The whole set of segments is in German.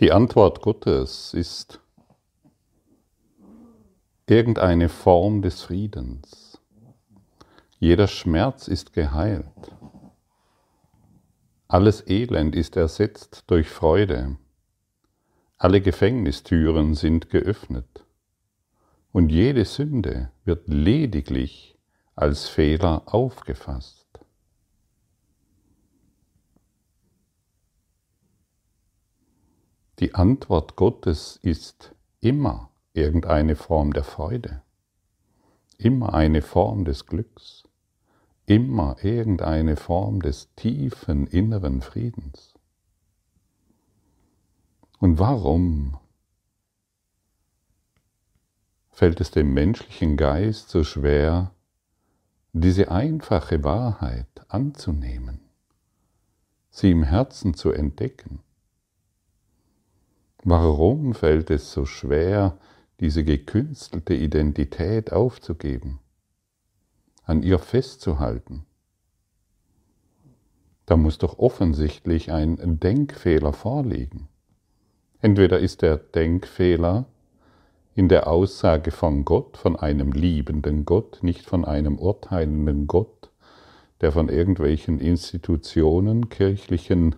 Die Antwort Gottes ist irgendeine Form des Friedens. Jeder Schmerz ist geheilt. Alles Elend ist ersetzt durch Freude. Alle Gefängnistüren sind geöffnet. Und jede Sünde wird lediglich als Fehler aufgefasst. Die Antwort Gottes ist immer irgendeine Form der Freude, immer eine Form des Glücks, immer irgendeine Form des tiefen inneren Friedens. Und warum fällt es dem menschlichen Geist so schwer, diese einfache Wahrheit anzunehmen, sie im Herzen zu entdecken? Warum fällt es so schwer, diese gekünstelte Identität aufzugeben, an ihr festzuhalten? Da muss doch offensichtlich ein Denkfehler vorliegen. Entweder ist der Denkfehler in der Aussage von Gott, von einem liebenden Gott, nicht von einem urteilenden Gott, der von irgendwelchen Institutionen, kirchlichen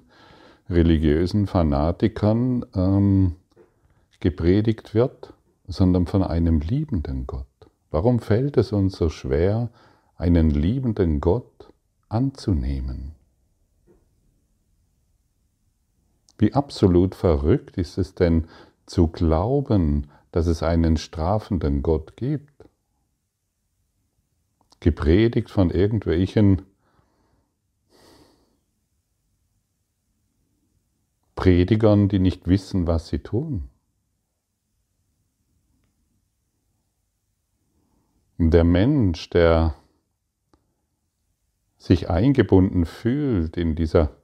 religiösen Fanatikern ähm, gepredigt wird, sondern von einem liebenden Gott. Warum fällt es uns so schwer, einen liebenden Gott anzunehmen? Wie absolut verrückt ist es denn zu glauben, dass es einen strafenden Gott gibt? Gepredigt von irgendwelchen Predigern, die nicht wissen, was sie tun. Und der Mensch, der sich eingebunden fühlt in dieser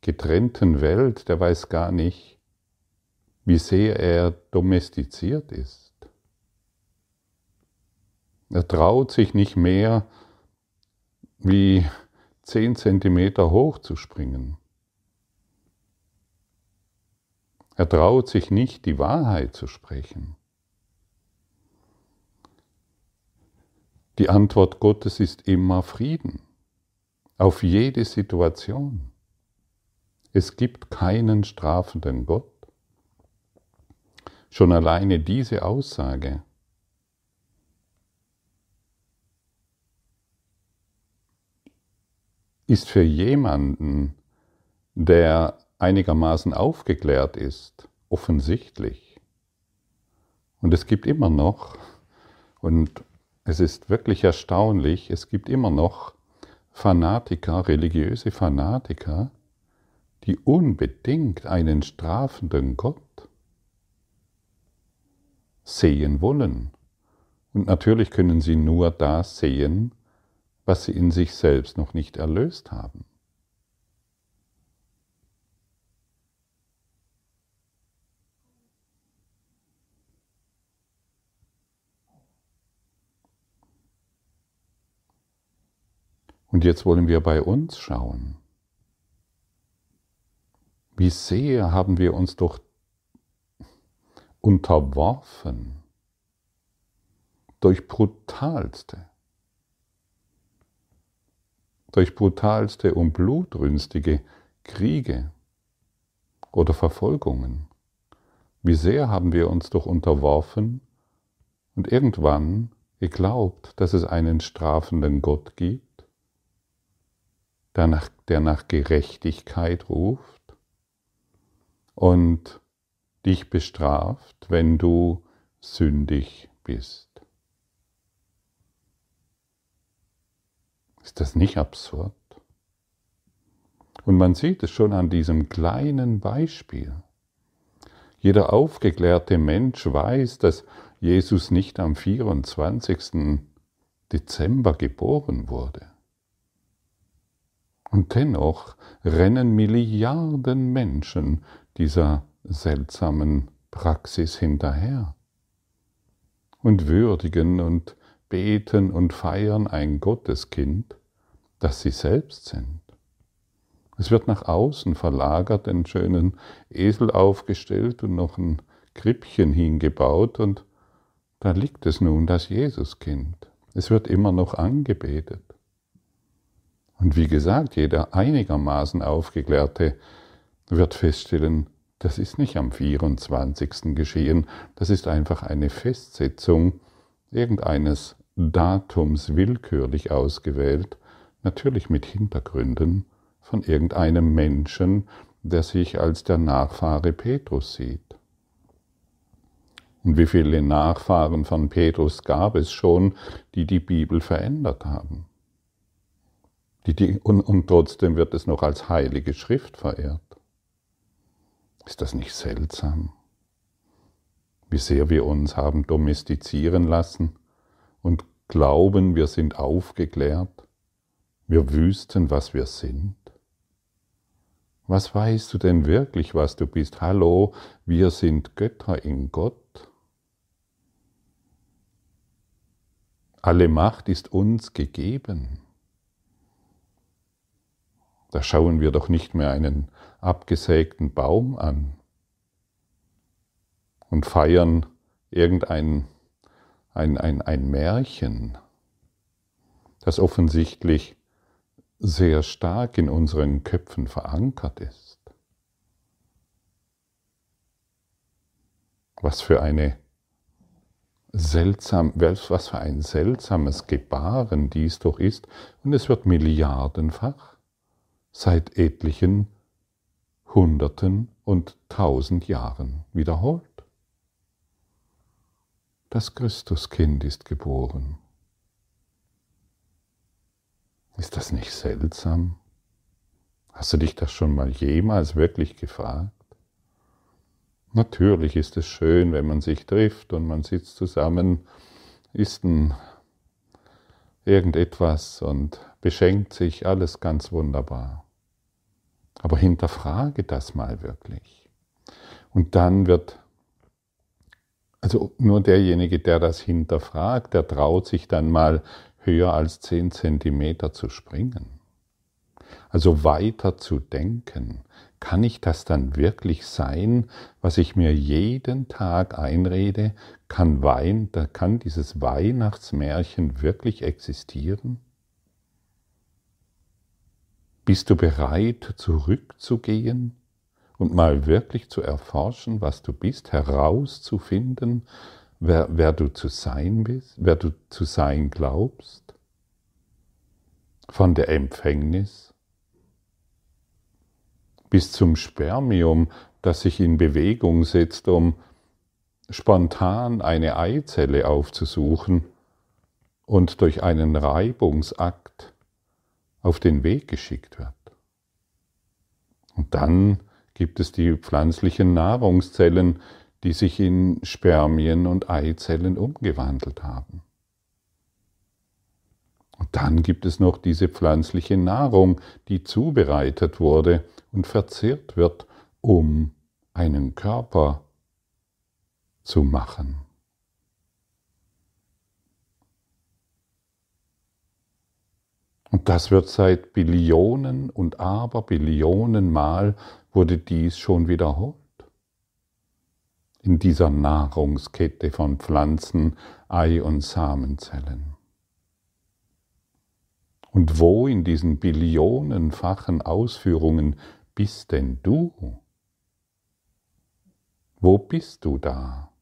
getrennten Welt, der weiß gar nicht, wie sehr er domestiziert ist. Er traut sich nicht mehr, wie zehn Zentimeter hoch zu springen. Er traut sich nicht, die Wahrheit zu sprechen. Die Antwort Gottes ist immer Frieden auf jede Situation. Es gibt keinen strafenden Gott. Schon alleine diese Aussage ist für jemanden, der einigermaßen aufgeklärt ist, offensichtlich. Und es gibt immer noch, und es ist wirklich erstaunlich, es gibt immer noch Fanatiker, religiöse Fanatiker, die unbedingt einen strafenden Gott sehen wollen. Und natürlich können sie nur das sehen, was sie in sich selbst noch nicht erlöst haben. Und jetzt wollen wir bei uns schauen. Wie sehr haben wir uns doch unterworfen durch brutalste, durch brutalste und blutrünstige Kriege oder Verfolgungen. Wie sehr haben wir uns doch unterworfen und irgendwann geglaubt, dass es einen strafenden Gott gibt der nach, der nach Gerechtigkeit ruft und dich bestraft, wenn du sündig bist. Ist das nicht absurd? Und man sieht es schon an diesem kleinen Beispiel. Jeder aufgeklärte Mensch weiß, dass Jesus nicht am 24. Dezember geboren wurde. Und dennoch rennen Milliarden Menschen dieser seltsamen Praxis hinterher und würdigen und beten und feiern ein Gotteskind, das sie selbst sind. Es wird nach außen verlagert, einen schönen Esel aufgestellt und noch ein Krippchen hingebaut und da liegt es nun, das Jesuskind. Es wird immer noch angebetet. Und wie gesagt, jeder einigermaßen Aufgeklärte wird feststellen, das ist nicht am 24. geschehen, das ist einfach eine Festsetzung irgendeines Datums willkürlich ausgewählt, natürlich mit Hintergründen von irgendeinem Menschen, der sich als der Nachfahre Petrus sieht. Und wie viele Nachfahren von Petrus gab es schon, die die Bibel verändert haben? Die, und, und trotzdem wird es noch als heilige Schrift verehrt. Ist das nicht seltsam? Wie sehr wir uns haben domestizieren lassen und glauben, wir sind aufgeklärt, wir wüssten, was wir sind. Was weißt du denn wirklich, was du bist? Hallo, wir sind Götter in Gott. Alle Macht ist uns gegeben. Da schauen wir doch nicht mehr einen abgesägten Baum an und feiern irgendein ein, ein, ein Märchen, das offensichtlich sehr stark in unseren Köpfen verankert ist. Was für eine seltsam, was für ein seltsames Gebaren dies doch ist, und es wird milliardenfach seit etlichen Hunderten und tausend Jahren wiederholt. Das Christuskind ist geboren. Ist das nicht seltsam? Hast du dich das schon mal jemals wirklich gefragt? Natürlich ist es schön, wenn man sich trifft und man sitzt zusammen, isst ein irgendetwas und beschenkt sich, alles ganz wunderbar. Aber hinterfrage das mal wirklich. Und dann wird, also nur derjenige, der das hinterfragt, der traut sich dann mal höher als zehn Zentimeter zu springen. Also weiter zu denken, kann ich das dann wirklich sein, was ich mir jeden Tag einrede? Kann Wein, da kann dieses Weihnachtsmärchen wirklich existieren? Bist du bereit, zurückzugehen und mal wirklich zu erforschen, was du bist, herauszufinden, wer, wer du zu sein bist, wer du zu sein glaubst? Von der Empfängnis bis zum Spermium, das sich in Bewegung setzt, um spontan eine Eizelle aufzusuchen und durch einen Reibungsakt auf den Weg geschickt wird. Und dann gibt es die pflanzlichen Nahrungszellen, die sich in Spermien und Eizellen umgewandelt haben. Und dann gibt es noch diese pflanzliche Nahrung, die zubereitet wurde und verzehrt wird, um einen Körper zu machen. Und das wird seit Billionen und Aberbillionen Mal wurde dies schon wiederholt. In dieser Nahrungskette von Pflanzen, Ei- und Samenzellen. Und wo in diesen billionenfachen Ausführungen bist denn du? Wo bist du da?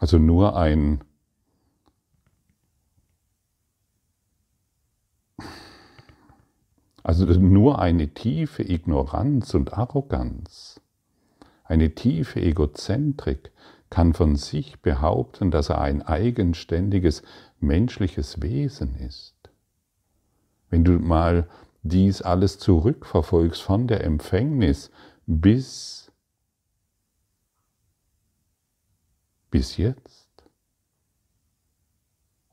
Also nur ein Also nur eine tiefe Ignoranz und Arroganz, eine tiefe Egozentrik kann von sich behaupten, dass er ein eigenständiges menschliches Wesen ist. Wenn du mal dies alles zurückverfolgst von der Empfängnis bis, bis jetzt.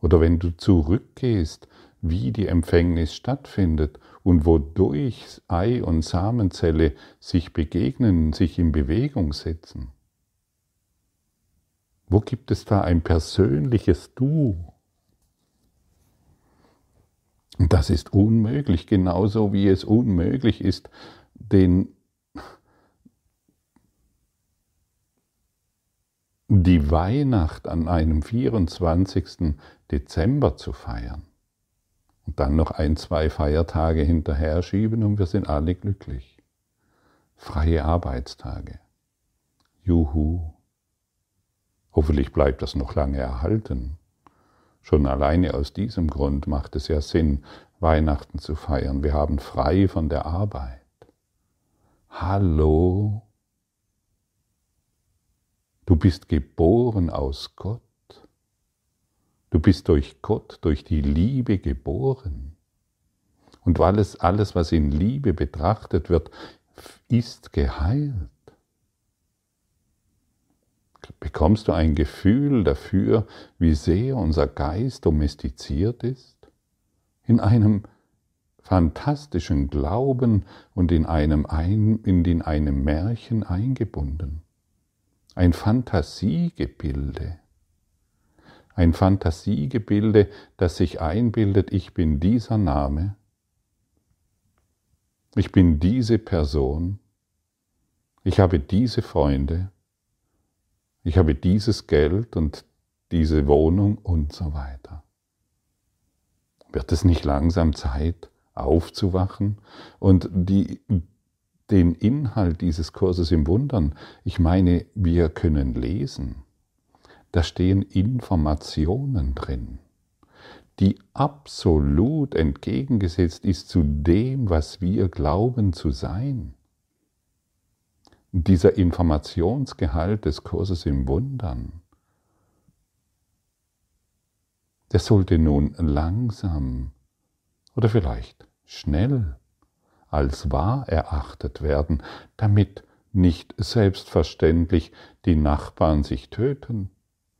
Oder wenn du zurückgehst, wie die Empfängnis stattfindet und wodurch Ei und Samenzelle sich begegnen, sich in Bewegung setzen. Wo gibt es da ein persönliches Du? Das ist unmöglich, genauso wie es unmöglich ist, den, die Weihnacht an einem 24. Dezember zu feiern und dann noch ein, zwei Feiertage hinterher schieben und wir sind alle glücklich. Freie Arbeitstage. Juhu. Hoffentlich bleibt das noch lange erhalten. Schon alleine aus diesem Grund macht es ja Sinn, Weihnachten zu feiern. Wir haben frei von der Arbeit. Hallo? Du bist geboren aus Gott. Du bist durch Gott, durch die Liebe geboren. Und alles, alles, was in Liebe betrachtet wird, ist geheilt. Bekommst du ein Gefühl dafür, wie sehr unser Geist domestiziert ist? In einem fantastischen Glauben und in einem, in einem Märchen eingebunden. Ein Fantasiegebilde. Ein Fantasiegebilde, das sich einbildet, ich bin dieser Name, ich bin diese Person, ich habe diese Freunde, ich habe dieses Geld und diese Wohnung und so weiter. Wird es nicht langsam Zeit, aufzuwachen und die, den Inhalt dieses Kurses im Wundern? Ich meine, wir können lesen. Da stehen Informationen drin, die absolut entgegengesetzt ist zu dem, was wir glauben zu sein dieser Informationsgehalt des Kurses im Wundern, der sollte nun langsam oder vielleicht schnell als wahr erachtet werden, damit nicht selbstverständlich die Nachbarn sich töten.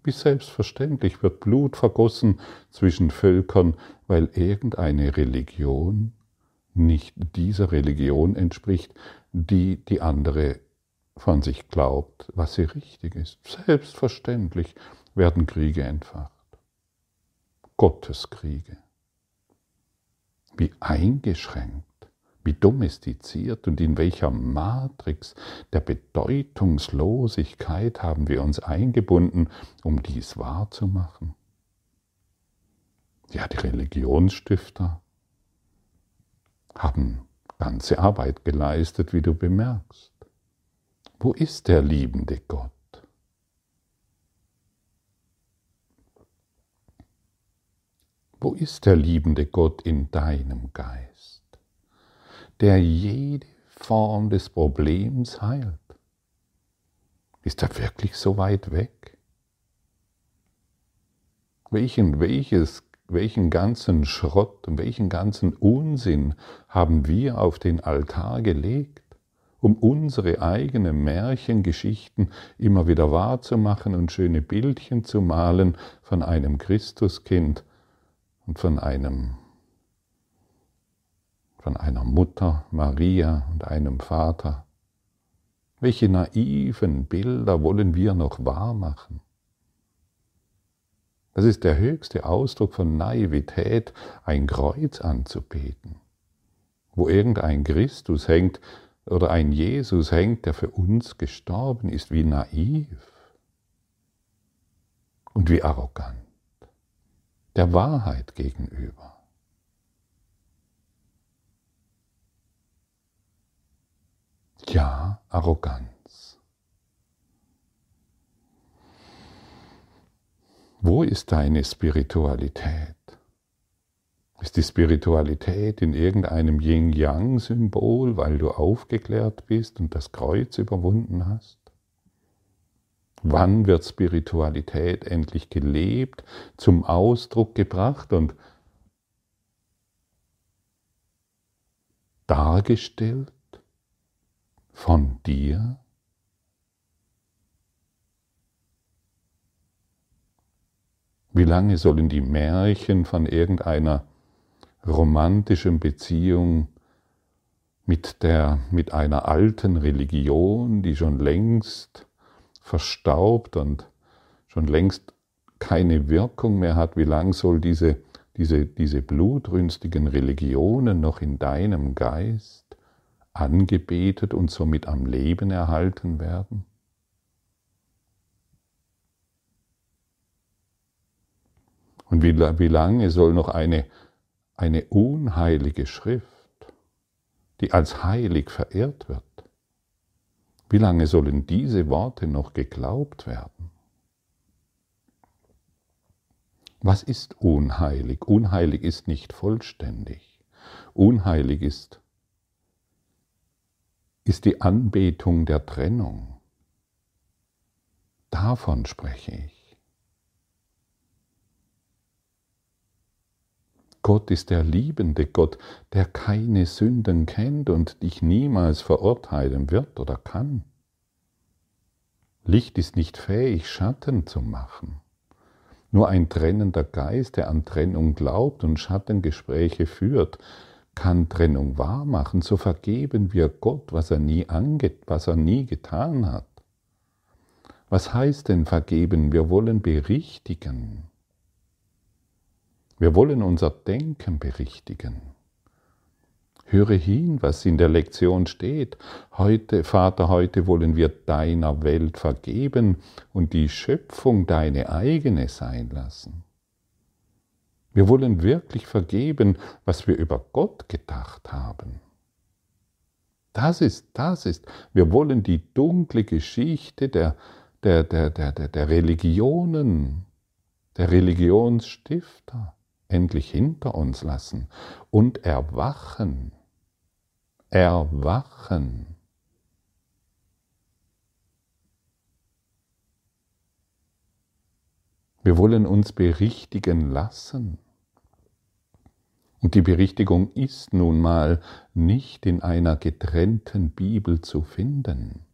Wie selbstverständlich wird Blut vergossen zwischen Völkern, weil irgendeine Religion nicht dieser Religion entspricht, die die andere von sich glaubt, was sie richtig ist. Selbstverständlich werden Kriege entfacht. Gotteskriege. Wie eingeschränkt, wie domestiziert und in welcher Matrix der Bedeutungslosigkeit haben wir uns eingebunden, um dies wahrzumachen. Ja, die Religionsstifter haben ganze Arbeit geleistet, wie du bemerkst. Wo ist der liebende Gott? Wo ist der liebende Gott in deinem Geist, der jede Form des Problems heilt? Ist er wirklich so weit weg? Welchen, welches, welchen ganzen Schrott und welchen ganzen Unsinn haben wir auf den Altar gelegt? Um unsere eigenen Märchengeschichten immer wieder wahrzumachen und schöne Bildchen zu malen von einem Christuskind und von einem von einer Mutter Maria und einem Vater. Welche naiven Bilder wollen wir noch wahrmachen? Das ist der höchste Ausdruck von Naivität, ein Kreuz anzubeten, wo irgendein Christus hängt, oder ein Jesus hängt, der für uns gestorben ist, wie naiv und wie arrogant der Wahrheit gegenüber. Ja, Arroganz. Wo ist deine Spiritualität? Ist die Spiritualität in irgendeinem Yin-Yang-Symbol, weil du aufgeklärt bist und das Kreuz überwunden hast? Wann wird Spiritualität endlich gelebt, zum Ausdruck gebracht und dargestellt von dir? Wie lange sollen die Märchen von irgendeiner romantischen Beziehung mit, der, mit einer alten Religion, die schon längst verstaubt und schon längst keine Wirkung mehr hat, wie lang soll diese diese, diese blutrünstigen Religionen noch in deinem Geist angebetet und somit am Leben erhalten werden? Und wie, wie lange soll noch eine, eine unheilige Schrift, die als heilig verehrt wird, wie lange sollen diese Worte noch geglaubt werden? Was ist unheilig? Unheilig ist nicht vollständig. Unheilig ist, ist die Anbetung der Trennung. Davon spreche ich. Gott ist der liebende Gott, der keine Sünden kennt und dich niemals verurteilen wird oder kann. Licht ist nicht fähig, Schatten zu machen. Nur ein trennender Geist, der an Trennung glaubt und Schattengespräche führt, kann Trennung wahrmachen. So vergeben wir Gott, was er nie, ange was er nie getan hat. Was heißt denn vergeben? Wir wollen berichtigen. Wir wollen unser Denken berichtigen. Höre hin, was in der Lektion steht. Heute, Vater, heute wollen wir deiner Welt vergeben und die Schöpfung deine eigene sein lassen. Wir wollen wirklich vergeben, was wir über Gott gedacht haben. Das ist, das ist, wir wollen die dunkle Geschichte der, der, der, der, der, der Religionen, der Religionsstifter endlich hinter uns lassen und erwachen erwachen. Wir wollen uns berichtigen lassen. Und die Berichtigung ist nun mal nicht in einer getrennten Bibel zu finden.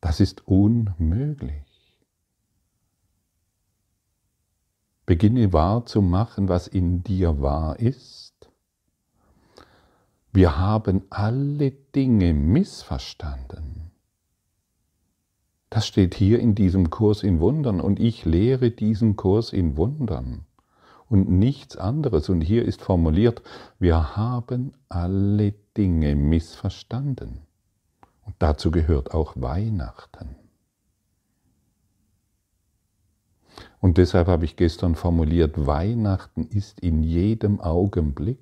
Das ist unmöglich. Beginne wahrzumachen, was in dir wahr ist. Wir haben alle Dinge missverstanden. Das steht hier in diesem Kurs in Wundern und ich lehre diesen Kurs in Wundern und nichts anderes. Und hier ist formuliert, wir haben alle Dinge missverstanden. Und dazu gehört auch Weihnachten. Und deshalb habe ich gestern formuliert, Weihnachten ist in jedem Augenblick.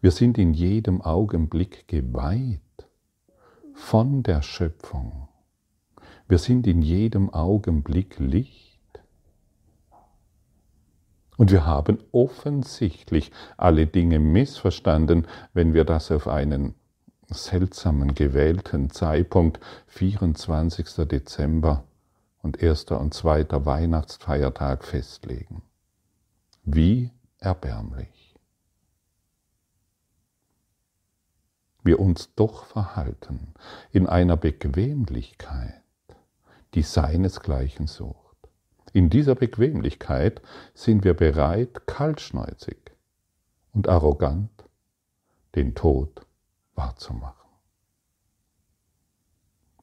Wir sind in jedem Augenblick geweiht von der Schöpfung. Wir sind in jedem Augenblick Licht. Und wir haben offensichtlich alle Dinge missverstanden, wenn wir das auf einen seltsamen gewählten Zeitpunkt, 24. Dezember und erster und zweiter Weihnachtsfeiertag festlegen. Wie erbärmlich. Wir uns doch verhalten in einer Bequemlichkeit, die seinesgleichen sucht. In dieser Bequemlichkeit sind wir bereit, kaltschneuzig und arrogant den Tod wahrzumachen.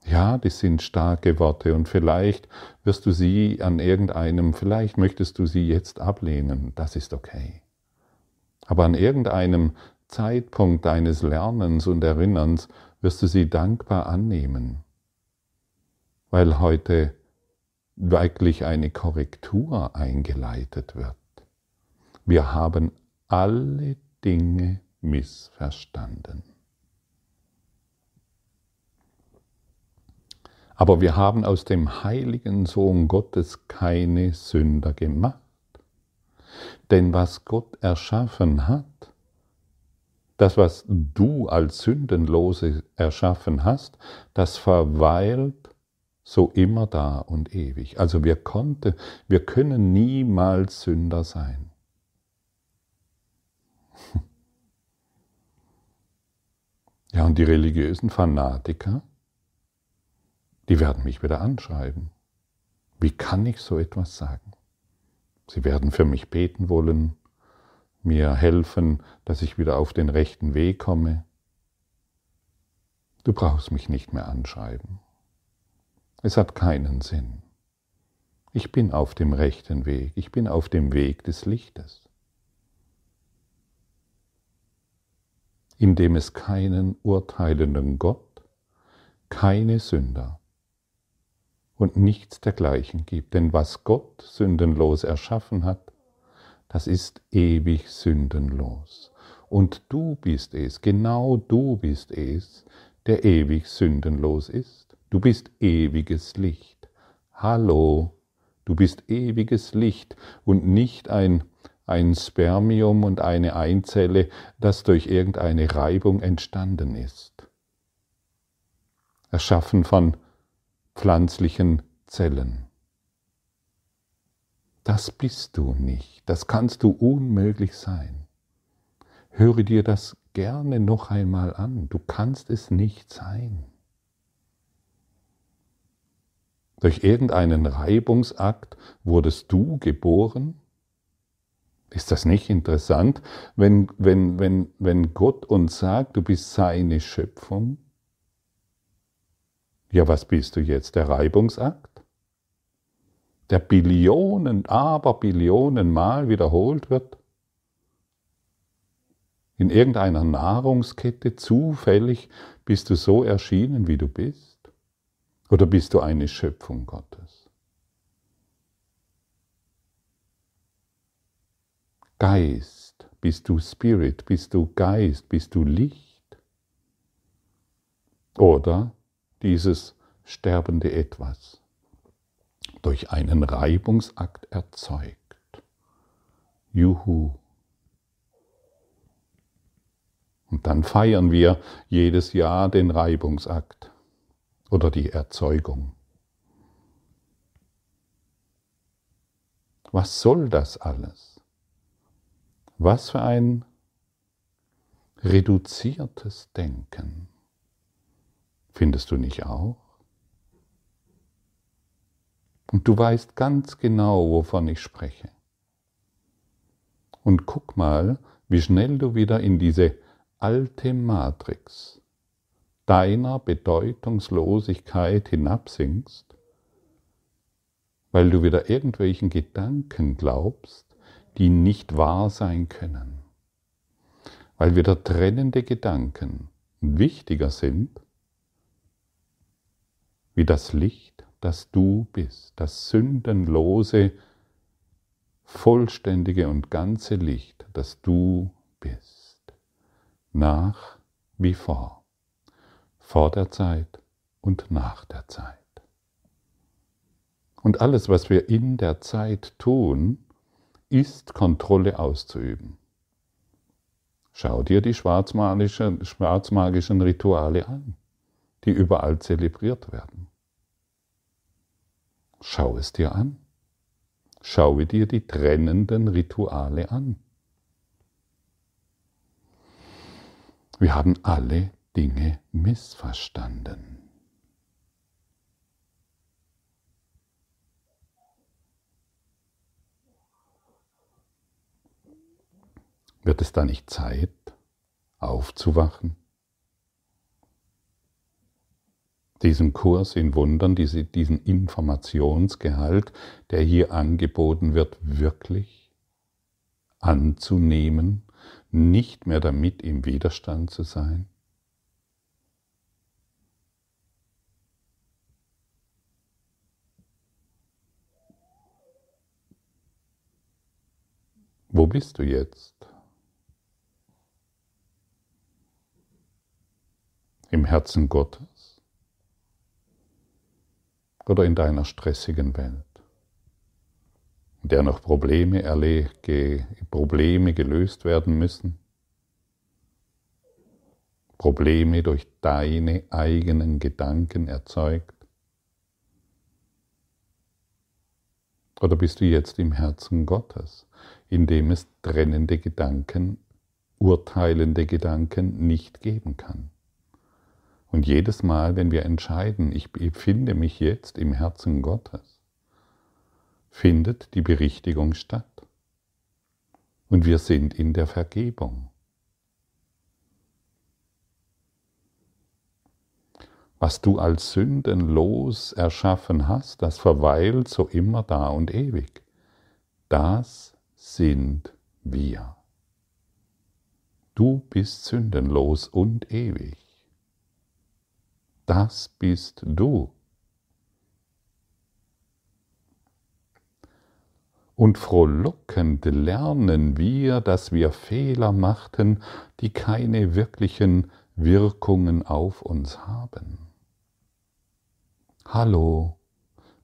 Ja, das sind starke Worte und vielleicht wirst du sie an irgendeinem, vielleicht möchtest du sie jetzt ablehnen, das ist okay. Aber an irgendeinem Zeitpunkt deines Lernens und Erinnerns wirst du sie dankbar annehmen, weil heute wirklich eine Korrektur eingeleitet wird. Wir haben alle Dinge missverstanden. Aber wir haben aus dem heiligen Sohn Gottes keine Sünder gemacht. Denn was Gott erschaffen hat, das, was du als Sündenlose erschaffen hast, das verweilt so immer da und ewig. Also wir konnten, wir können niemals Sünder sein. Ja, und die religiösen Fanatiker, die werden mich wieder anschreiben. Wie kann ich so etwas sagen? Sie werden für mich beten wollen, mir helfen, dass ich wieder auf den rechten Weg komme. Du brauchst mich nicht mehr anschreiben. Es hat keinen Sinn. Ich bin auf dem rechten Weg, ich bin auf dem Weg des Lichtes, in dem es keinen urteilenden Gott, keine Sünder und nichts dergleichen gibt. Denn was Gott sündenlos erschaffen hat, das ist ewig sündenlos. Und du bist es, genau du bist es, der ewig sündenlos ist. Du bist ewiges Licht. Hallo, du bist ewiges Licht und nicht ein, ein Spermium und eine Einzelle, das durch irgendeine Reibung entstanden ist. Erschaffen von pflanzlichen Zellen. Das bist du nicht, das kannst du unmöglich sein. Höre dir das gerne noch einmal an, du kannst es nicht sein. Durch irgendeinen Reibungsakt wurdest du geboren? Ist das nicht interessant, wenn, wenn, wenn, wenn Gott uns sagt, du bist seine Schöpfung? Ja, was bist du jetzt? Der Reibungsakt? Der Billionen, aber Billionen Mal wiederholt wird? In irgendeiner Nahrungskette zufällig bist du so erschienen, wie du bist? Oder bist du eine Schöpfung Gottes? Geist, bist du Spirit, bist du Geist, bist du Licht? Oder dieses sterbende Etwas durch einen Reibungsakt erzeugt. Juhu. Und dann feiern wir jedes Jahr den Reibungsakt oder die Erzeugung. Was soll das alles? Was für ein reduziertes Denken. Findest du nicht auch? Und du weißt ganz genau, wovon ich spreche. Und guck mal, wie schnell du wieder in diese alte Matrix deiner Bedeutungslosigkeit hinabsinkst, weil du wieder irgendwelchen Gedanken glaubst, die nicht wahr sein können. Weil wieder trennende Gedanken wichtiger sind wie das Licht, das du bist, das sündenlose, vollständige und ganze Licht, das du bist, nach wie vor, vor der Zeit und nach der Zeit. Und alles, was wir in der Zeit tun, ist Kontrolle auszuüben. Schau dir die schwarzmagischen, schwarzmagischen Rituale an die überall zelebriert werden. Schau es dir an. Schaue dir die trennenden Rituale an. Wir haben alle Dinge missverstanden. Wird es da nicht Zeit, aufzuwachen? Diesen Kurs in Wundern, diese, diesen Informationsgehalt, der hier angeboten wird, wirklich anzunehmen, nicht mehr damit im Widerstand zu sein? Wo bist du jetzt? Im Herzen Gottes? Oder in deiner stressigen Welt, in der noch Probleme, Probleme gelöst werden müssen, Probleme durch deine eigenen Gedanken erzeugt? Oder bist du jetzt im Herzen Gottes, in dem es trennende Gedanken, urteilende Gedanken nicht geben kann? Und jedes Mal, wenn wir entscheiden, ich befinde mich jetzt im Herzen Gottes, findet die Berichtigung statt. Und wir sind in der Vergebung. was du als sündenlos erschaffen hast, das verweilt so immer da und ewig. Das sind wir. Du bist sündenlos und ewig. Das bist du. Und frohlockend lernen wir, dass wir Fehler machten, die keine wirklichen Wirkungen auf uns haben. Hallo,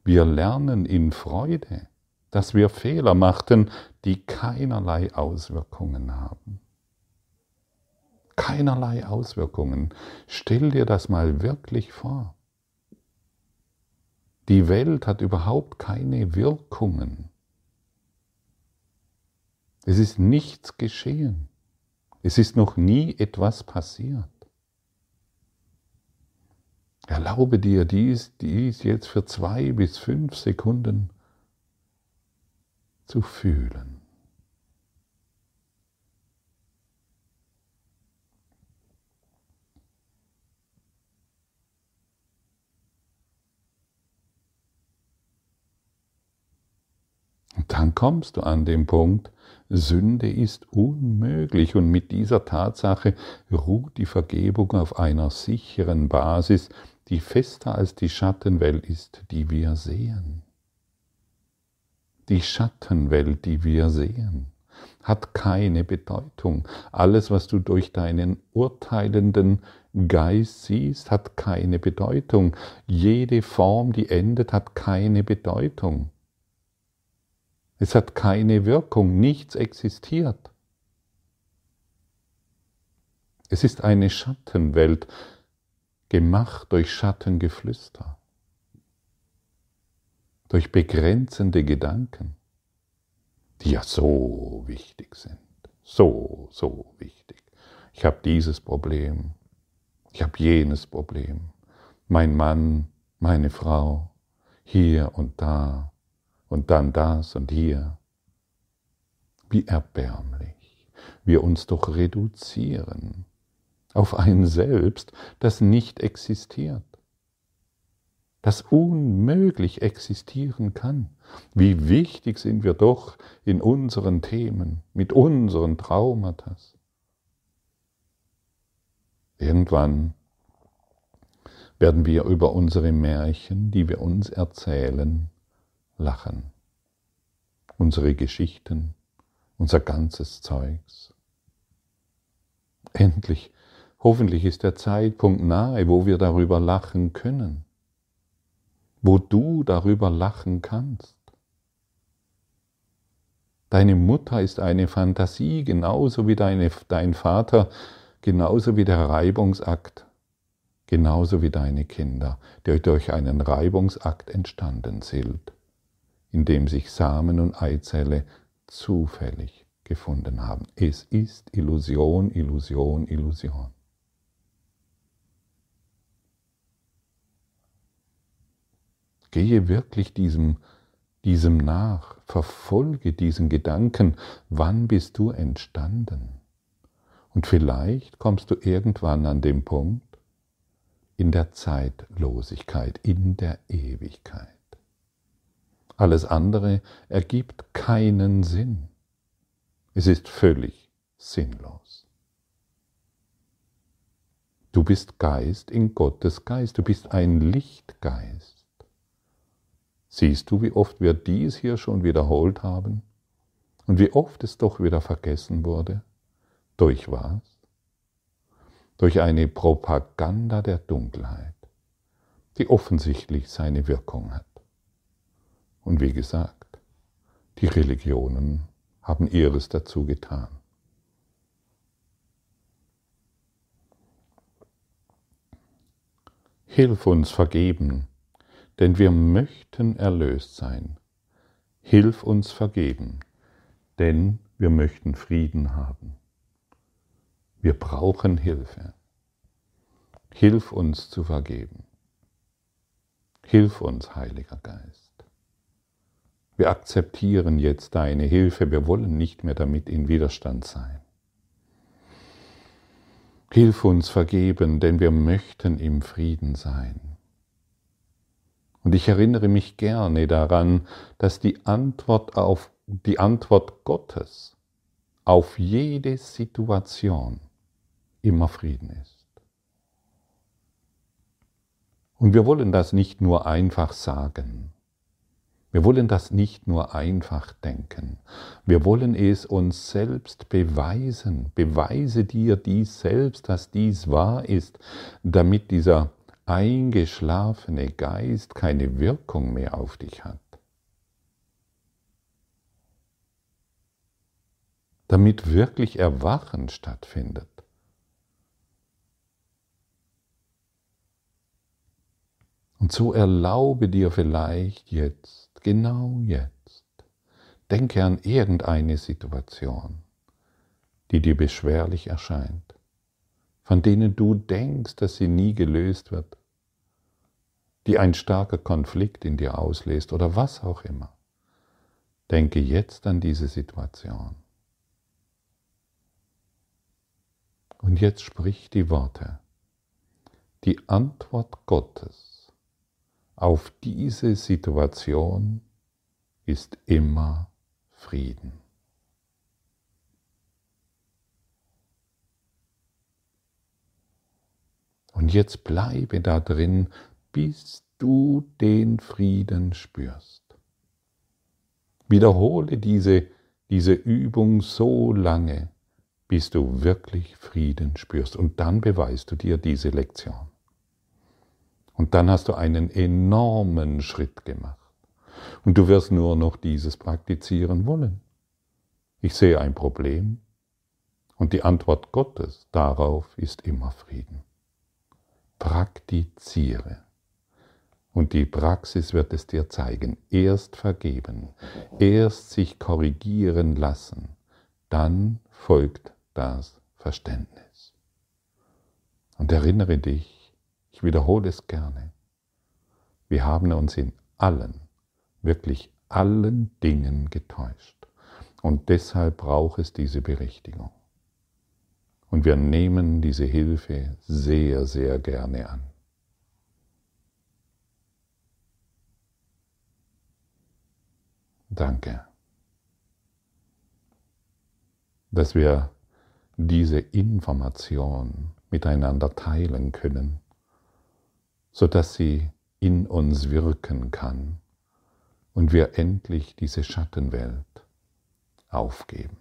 wir lernen in Freude, dass wir Fehler machten, die keinerlei Auswirkungen haben keinerlei Auswirkungen. Stell dir das mal wirklich vor. Die Welt hat überhaupt keine Wirkungen. Es ist nichts geschehen. Es ist noch nie etwas passiert. Erlaube dir dies, dies jetzt für zwei bis fünf Sekunden zu fühlen. Dann kommst du an den Punkt, Sünde ist unmöglich und mit dieser Tatsache ruht die Vergebung auf einer sicheren Basis, die fester als die Schattenwelt ist, die wir sehen. Die Schattenwelt, die wir sehen, hat keine Bedeutung. Alles, was du durch deinen urteilenden Geist siehst, hat keine Bedeutung. Jede Form, die endet, hat keine Bedeutung. Es hat keine Wirkung, nichts existiert. Es ist eine Schattenwelt, gemacht durch Schattengeflüster, durch begrenzende Gedanken, die ja so wichtig sind, so, so wichtig. Ich habe dieses Problem, ich habe jenes Problem, mein Mann, meine Frau, hier und da, und dann das und hier. Wie erbärmlich wir uns doch reduzieren auf ein Selbst, das nicht existiert, das unmöglich existieren kann. Wie wichtig sind wir doch in unseren Themen, mit unseren Traumata. Irgendwann werden wir über unsere Märchen, die wir uns erzählen, lachen. Unsere Geschichten, unser ganzes Zeugs. Endlich, hoffentlich ist der Zeitpunkt nahe, wo wir darüber lachen können, wo du darüber lachen kannst. Deine Mutter ist eine Fantasie, genauso wie deine, dein Vater, genauso wie der Reibungsakt, genauso wie deine Kinder, die durch einen Reibungsakt entstanden sind in dem sich Samen und Eizelle zufällig gefunden haben. Es ist Illusion, Illusion, Illusion. Gehe wirklich diesem, diesem nach, verfolge diesen Gedanken, wann bist du entstanden? Und vielleicht kommst du irgendwann an den Punkt in der Zeitlosigkeit, in der Ewigkeit. Alles andere ergibt keinen Sinn. Es ist völlig sinnlos. Du bist Geist in Gottes Geist, du bist ein Lichtgeist. Siehst du, wie oft wir dies hier schon wiederholt haben? Und wie oft es doch wieder vergessen wurde? Durch was? Durch eine Propaganda der Dunkelheit, die offensichtlich seine Wirkung hat. Und wie gesagt, die Religionen haben ihres dazu getan. Hilf uns vergeben, denn wir möchten erlöst sein. Hilf uns vergeben, denn wir möchten Frieden haben. Wir brauchen Hilfe. Hilf uns zu vergeben. Hilf uns, Heiliger Geist. Wir akzeptieren jetzt deine Hilfe, wir wollen nicht mehr damit in Widerstand sein. Hilf uns vergeben, denn wir möchten im Frieden sein. Und ich erinnere mich gerne daran, dass die Antwort auf die Antwort Gottes auf jede Situation immer Frieden ist. Und wir wollen das nicht nur einfach sagen. Wir wollen das nicht nur einfach denken. Wir wollen es uns selbst beweisen. Beweise dir dies selbst, dass dies wahr ist, damit dieser eingeschlafene Geist keine Wirkung mehr auf dich hat. Damit wirklich Erwachen stattfindet. Und so erlaube dir vielleicht jetzt, genau jetzt, denke an irgendeine Situation, die dir beschwerlich erscheint, von denen du denkst, dass sie nie gelöst wird, die ein starker Konflikt in dir auslöst oder was auch immer. Denke jetzt an diese Situation. Und jetzt sprich die Worte. Die Antwort Gottes auf diese Situation ist immer Frieden. Und jetzt bleibe da drin, bis du den Frieden spürst. Wiederhole diese, diese Übung so lange, bis du wirklich Frieden spürst. Und dann beweist du dir diese Lektion. Und dann hast du einen enormen Schritt gemacht. Und du wirst nur noch dieses praktizieren wollen. Ich sehe ein Problem und die Antwort Gottes darauf ist immer Frieden. Praktiziere. Und die Praxis wird es dir zeigen. Erst vergeben, erst sich korrigieren lassen, dann folgt das Verständnis. Und erinnere dich, ich wiederhole es gerne, wir haben uns in allen, wirklich allen Dingen getäuscht. Und deshalb braucht es diese Berichtigung. Und wir nehmen diese Hilfe sehr, sehr gerne an. Danke, dass wir diese Information miteinander teilen können, sodass sie in uns wirken kann und wir endlich diese Schattenwelt aufgeben.